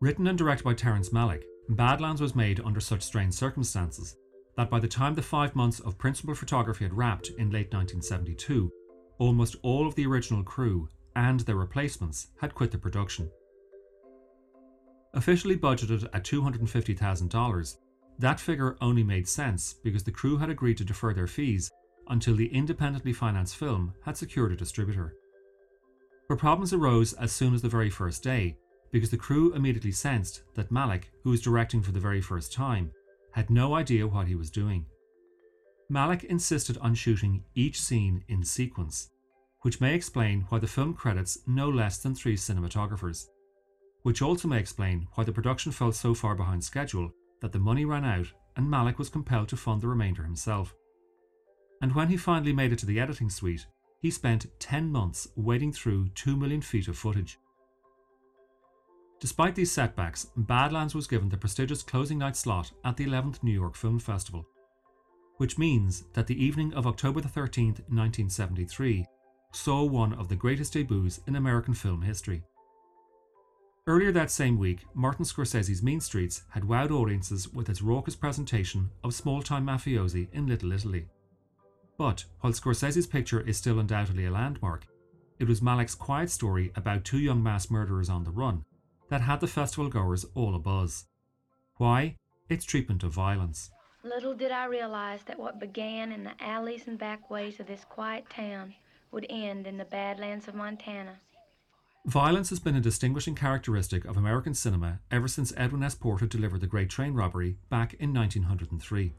Written and directed by Terrence Malick, Badlands was made under such strange circumstances that by the time the five months of principal photography had wrapped in late 1972, almost all of the original crew and their replacements had quit the production. Officially budgeted at $250,000, that figure only made sense because the crew had agreed to defer their fees until the independently financed film had secured a distributor. But problems arose as soon as the very first day because the crew immediately sensed that Malick, who was directing for the very first time, had no idea what he was doing. Malick insisted on shooting each scene in sequence, which may explain why the film credits no less than three cinematographers, which also may explain why the production fell so far behind schedule that the money ran out and Malick was compelled to fund the remainder himself. And when he finally made it to the editing suite, he spent 10 months wading through 2 million feet of footage. Despite these setbacks, Badlands was given the prestigious closing night slot at the 11th New York Film Festival, which means that the evening of October 13, 1973, saw one of the greatest debuts in American film history. Earlier that same week, Martin Scorsese's Mean Streets had wowed audiences with its raucous presentation of small time mafiosi in Little Italy. But while Scorsese's picture is still undoubtedly a landmark, it was Malick's quiet story about two young mass murderers on the run that had the festival goers all abuzz. Why? Its treatment of violence. Little did I realize that what began in the alleys and back ways of this quiet town would end in the Badlands of Montana. Violence has been a distinguishing characteristic of American cinema ever since Edwin S. Porter delivered the Great Train Robbery back in 1903.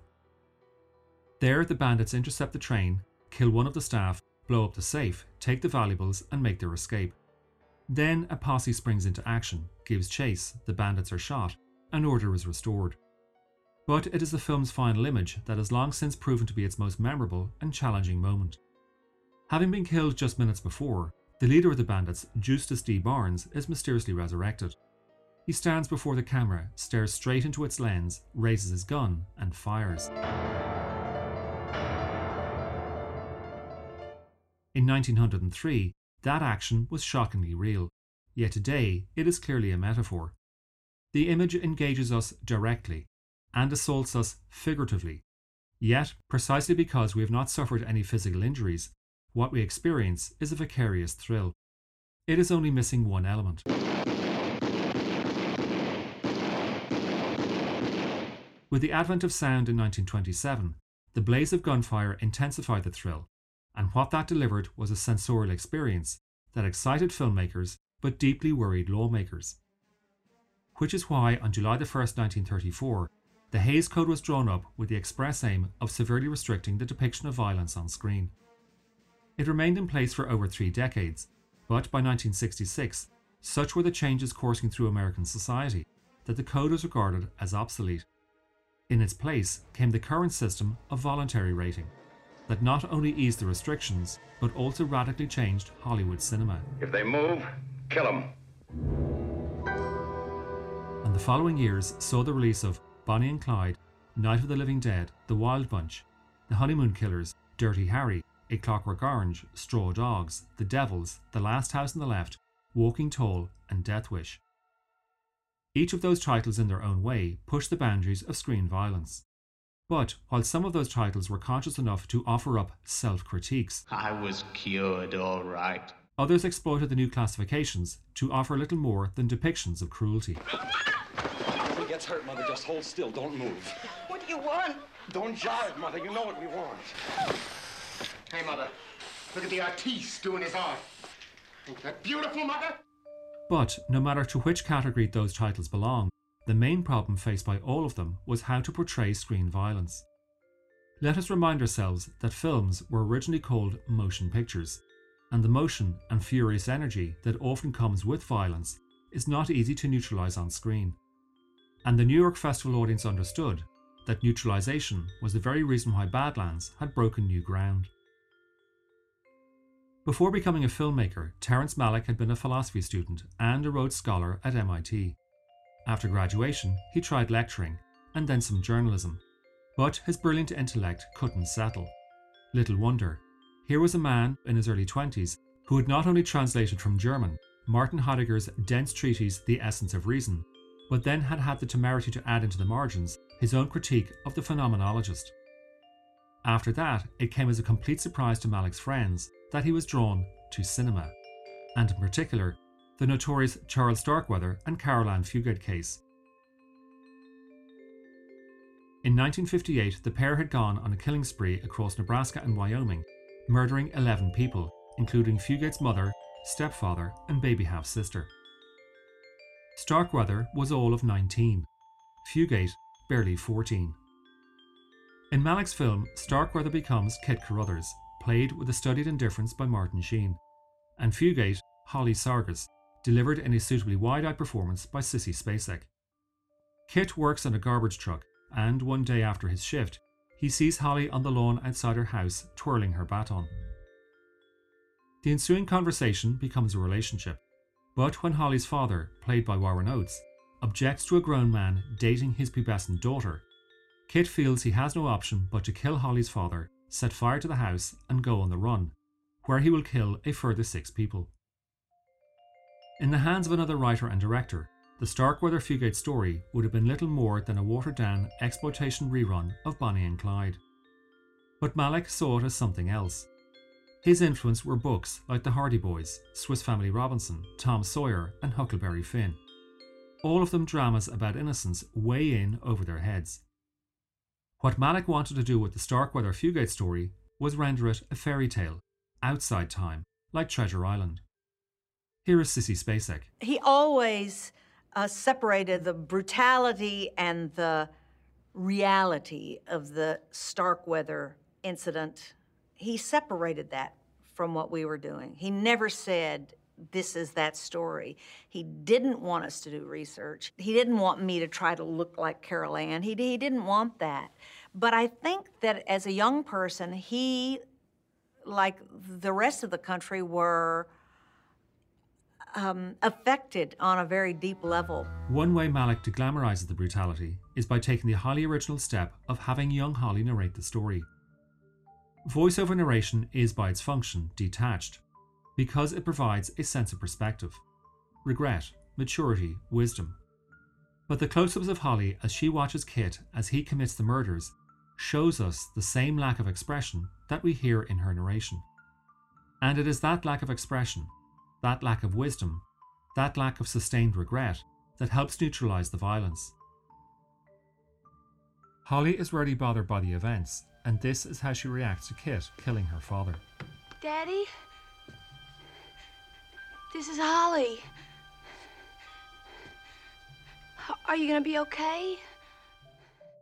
There, the bandits intercept the train, kill one of the staff, blow up the safe, take the valuables, and make their escape. Then a posse springs into action, gives chase, the bandits are shot, and order is restored. But it is the film's final image that has long since proven to be its most memorable and challenging moment. Having been killed just minutes before, the leader of the bandits, Justus D. Barnes, is mysteriously resurrected. He stands before the camera, stares straight into its lens, raises his gun, and fires. In 1903, that action was shockingly real, yet today it is clearly a metaphor. The image engages us directly and assaults us figuratively. Yet, precisely because we have not suffered any physical injuries, what we experience is a vicarious thrill. It is only missing one element. With the advent of sound in 1927, the blaze of gunfire intensified the thrill and what that delivered was a sensorial experience that excited filmmakers but deeply worried lawmakers. Which is why, on July 1, 1934, the Hays Code was drawn up with the express aim of severely restricting the depiction of violence on screen. It remained in place for over three decades, but by 1966, such were the changes coursing through American society that the code was regarded as obsolete. In its place came the current system of voluntary rating that not only eased the restrictions, but also radically changed Hollywood cinema. If they move, kill them. And the following years saw the release of Bonnie and Clyde, Night of the Living Dead, The Wild Bunch, The Honeymoon Killers, Dirty Harry, A Clockwork Orange, Straw Dogs, The Devils, The Last House on the Left, Walking Tall, and Death Wish. Each of those titles in their own way pushed the boundaries of screen violence. But while some of those titles were conscious enough to offer up self critiques, I was cured all right. Others exploited the new classifications to offer little more than depictions of cruelty. If he gets hurt, Mother, just hold still. Don't move. What do you want? Don't jive, Mother. You know what we want. Hey, Mother, look at the artiste doing his art. Ain't that beautiful, Mother? But no matter to which category those titles belong, the main problem faced by all of them was how to portray screen violence. Let us remind ourselves that films were originally called motion pictures, and the motion and furious energy that often comes with violence is not easy to neutralize on screen. And the New York Festival audience understood that neutralization was the very reason why Badlands had broken new ground. Before becoming a filmmaker, Terrence Malick had been a philosophy student and a Rhodes Scholar at MIT. After graduation, he tried lecturing and then some journalism. But his brilliant intellect couldn't settle. Little wonder. Here was a man in his early 20s who had not only translated from German Martin Heidegger's dense treatise The Essence of Reason, but then had had the temerity to add into the margins his own critique of the phenomenologist. After that, it came as a complete surprise to Malick's friends that he was drawn to cinema, and in particular, the notorious Charles Starkweather and Carol Ann Fugate case. In 1958, the pair had gone on a killing spree across Nebraska and Wyoming, murdering 11 people, including Fugate's mother, stepfather, and baby half sister. Starkweather was all of 19, Fugate barely 14. In Malick's film, Starkweather becomes Kit Carruthers, played with a studied indifference by Martin Sheen, and Fugate, Holly Sargis, delivered in a suitably wide eyed performance by Sissy Spacek. Kit works on a garbage truck, and one day after his shift, he sees Holly on the lawn outside her house twirling her baton. The ensuing conversation becomes a relationship, but when Holly's father, played by Warren Oates, objects to a grown man dating his pubescent daughter, Kit feels he has no option but to kill Holly's father, set fire to the house, and go on the run, where he will kill a further six people. In the hands of another writer and director, the Starkweather Fugate story would have been little more than a watered down exploitation rerun of Bonnie and Clyde. But Malick saw it as something else. His influence were books like The Hardy Boys, Swiss Family Robinson, Tom Sawyer, and Huckleberry Finn. All of them dramas about innocence way in over their heads. What Malick wanted to do with the Starkweather Fugate story was render it a fairy tale, outside time, like Treasure Island. Here is Sissy Spacek. He always uh, separated the brutality and the reality of the Starkweather incident. He separated that from what we were doing. He never said, this is that story. He didn't want us to do research. He didn't want me to try to look like Carol Ann. He, he didn't want that. But I think that as a young person, he, like the rest of the country, were um, affected on a very deep level. One way Malick deglamorises the brutality is by taking the highly original step of having young Holly narrate the story. Voiceover narration is by its function detached, because it provides a sense of perspective, regret, maturity, wisdom. But the close ups of Holly as she watches Kit as he commits the murders shows us the same lack of expression that we hear in her narration. And it is that lack of expression that lack of wisdom, that lack of sustained regret, that helps neutralize the violence. Holly is rarely bothered by the events, and this is how she reacts to Kit killing her father. Daddy? This is Holly. Are you gonna be okay?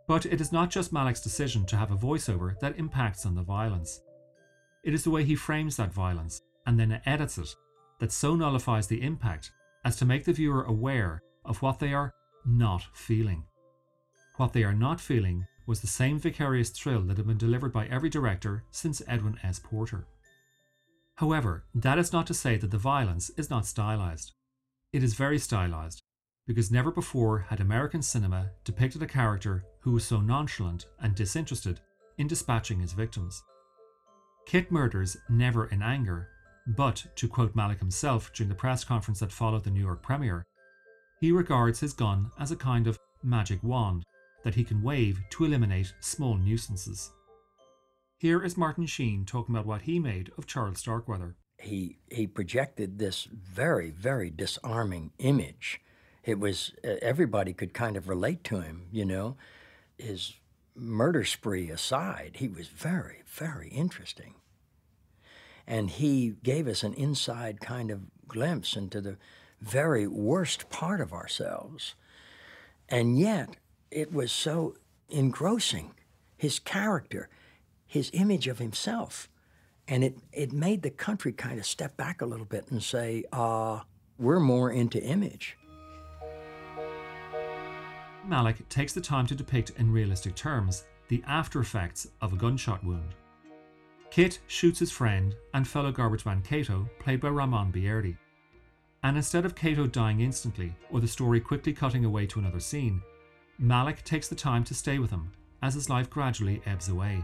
But it is not just Malick's decision to have a voiceover that impacts on the violence. It is the way he frames that violence and then edits it that so nullifies the impact as to make the viewer aware of what they are not feeling. What they are not feeling was the same vicarious thrill that had been delivered by every director since Edwin S. Porter. However, that is not to say that the violence is not stylized. It is very stylized, because never before had American cinema depicted a character who was so nonchalant and disinterested in dispatching his victims. Kit murders never in anger, but, to quote Malick himself during the press conference that followed the New York premiere, he regards his gun as a kind of magic wand that he can wave to eliminate small nuisances. Here is Martin Sheen talking about what he made of Charles Starkweather. He, he projected this very, very disarming image. It was, everybody could kind of relate to him, you know. His murder spree aside, he was very, very interesting. And he gave us an inside kind of glimpse into the very worst part of ourselves. And yet, it was so engrossing his character, his image of himself. And it, it made the country kind of step back a little bit and say, uh, we're more into image. Malick takes the time to depict in realistic terms the after effects of a gunshot wound. Kit shoots his friend and fellow garbage man Cato, played by Ramon Bieri. And instead of Cato dying instantly, or the story quickly cutting away to another scene, Malick takes the time to stay with him as his life gradually ebbs away.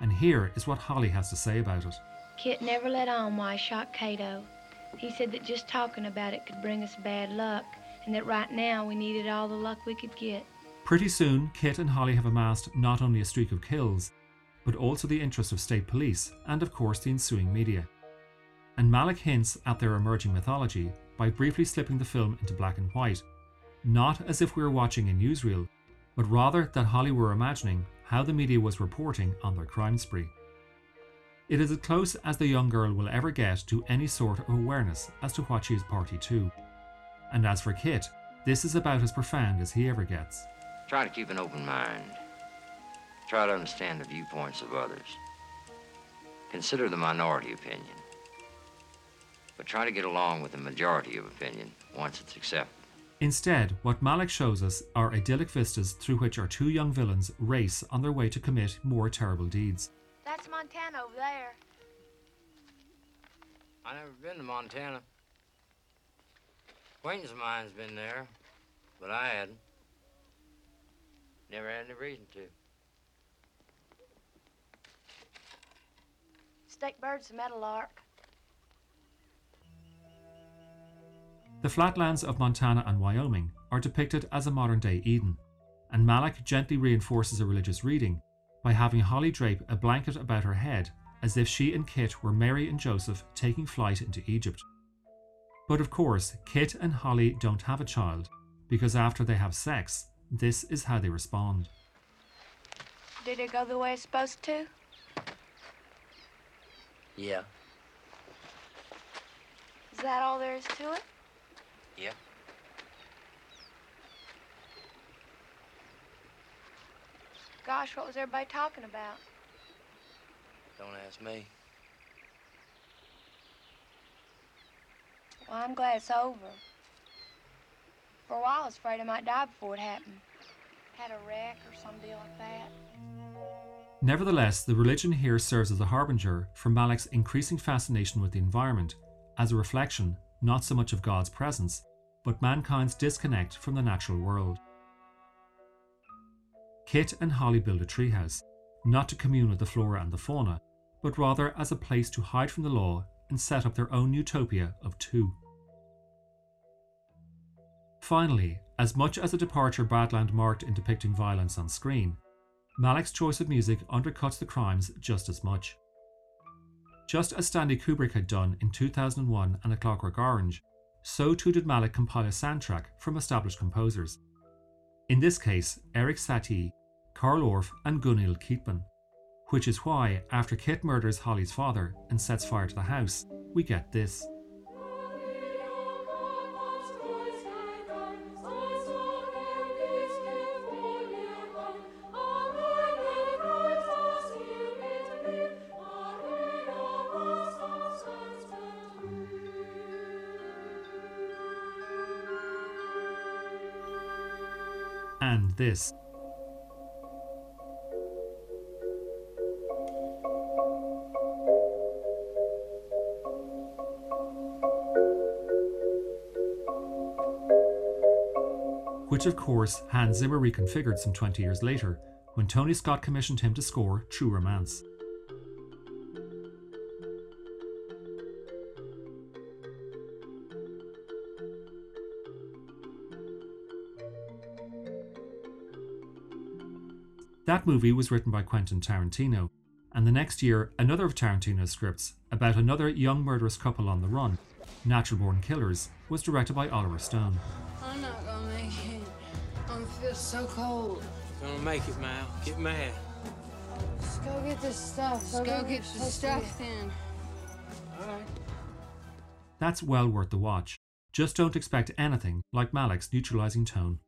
And here is what Holly has to say about it. Kit never let on why I shot Cato. He said that just talking about it could bring us bad luck, and that right now we needed all the luck we could get. Pretty soon, Kit and Holly have amassed not only a streak of kills, but also the interest of state police and, of course, the ensuing media. And Malick hints at their emerging mythology by briefly slipping the film into black and white, not as if we were watching a newsreel, but rather that Holly were imagining how the media was reporting on their crime spree. It is as close as the young girl will ever get to any sort of awareness as to what she is party to. And as for Kit, this is about as profound as he ever gets. Try to keep an open mind. Try to understand the viewpoints of others. Consider the minority opinion. But try to get along with the majority of opinion once it's accepted. Instead, what Malick shows us are idyllic vistas through which our two young villains race on their way to commit more terrible deeds. That's Montana over there. I never been to Montana. Acquaintance of mine's been there, but I hadn't. Never had any reason to. Stake bird's a meadowlark. The flatlands of Montana and Wyoming are depicted as a modern day Eden, and Malick gently reinforces a religious reading by having Holly drape a blanket about her head as if she and Kit were Mary and Joseph taking flight into Egypt. But of course, Kit and Holly don't have a child, because after they have sex, this is how they respond. Did it go the way it's supposed to? Yeah. Is that all there is to it? Yeah. Gosh, what was everybody talking about? Don't ask me. Well, I'm glad it's over. For a while, I was afraid I might die before it happened. Had a wreck or some deal like that. Nevertheless, the religion here serves as a harbinger for Malick's increasing fascination with the environment, as a reflection not so much of God's presence, but mankind's disconnect from the natural world. Kit and Holly build a treehouse, not to commune with the flora and the fauna, but rather as a place to hide from the law and set up their own utopia of two. Finally, as much as a departure Badland marked in depicting violence on screen, Malick's choice of music undercuts the crimes just as much. Just as Stanley Kubrick had done in 2001 and A Clockwork Orange, so too did Malick compile a soundtrack from established composers. In this case, Erik Satie, Carl Orff, and Gunild Keetman. Which is why, after Kit murders Holly's father and sets fire to the house, we get this. And this. which of course Hans Zimmer reconfigured some 20 years later when Tony Scott commissioned him to score True Romance. That movie was written by Quentin Tarantino, and the next year, another of Tarantino's scripts about another young murderous couple on the run, Natural Born Killers, was directed by Oliver Stone. I'm not gonna make it. I'm feel so cold. Gonna make it, Mal. Get mad. Just go get this stuff. Just go get the stuff then. Alright. That's well worth the watch. Just don't expect anything like Malick's neutralizing tone.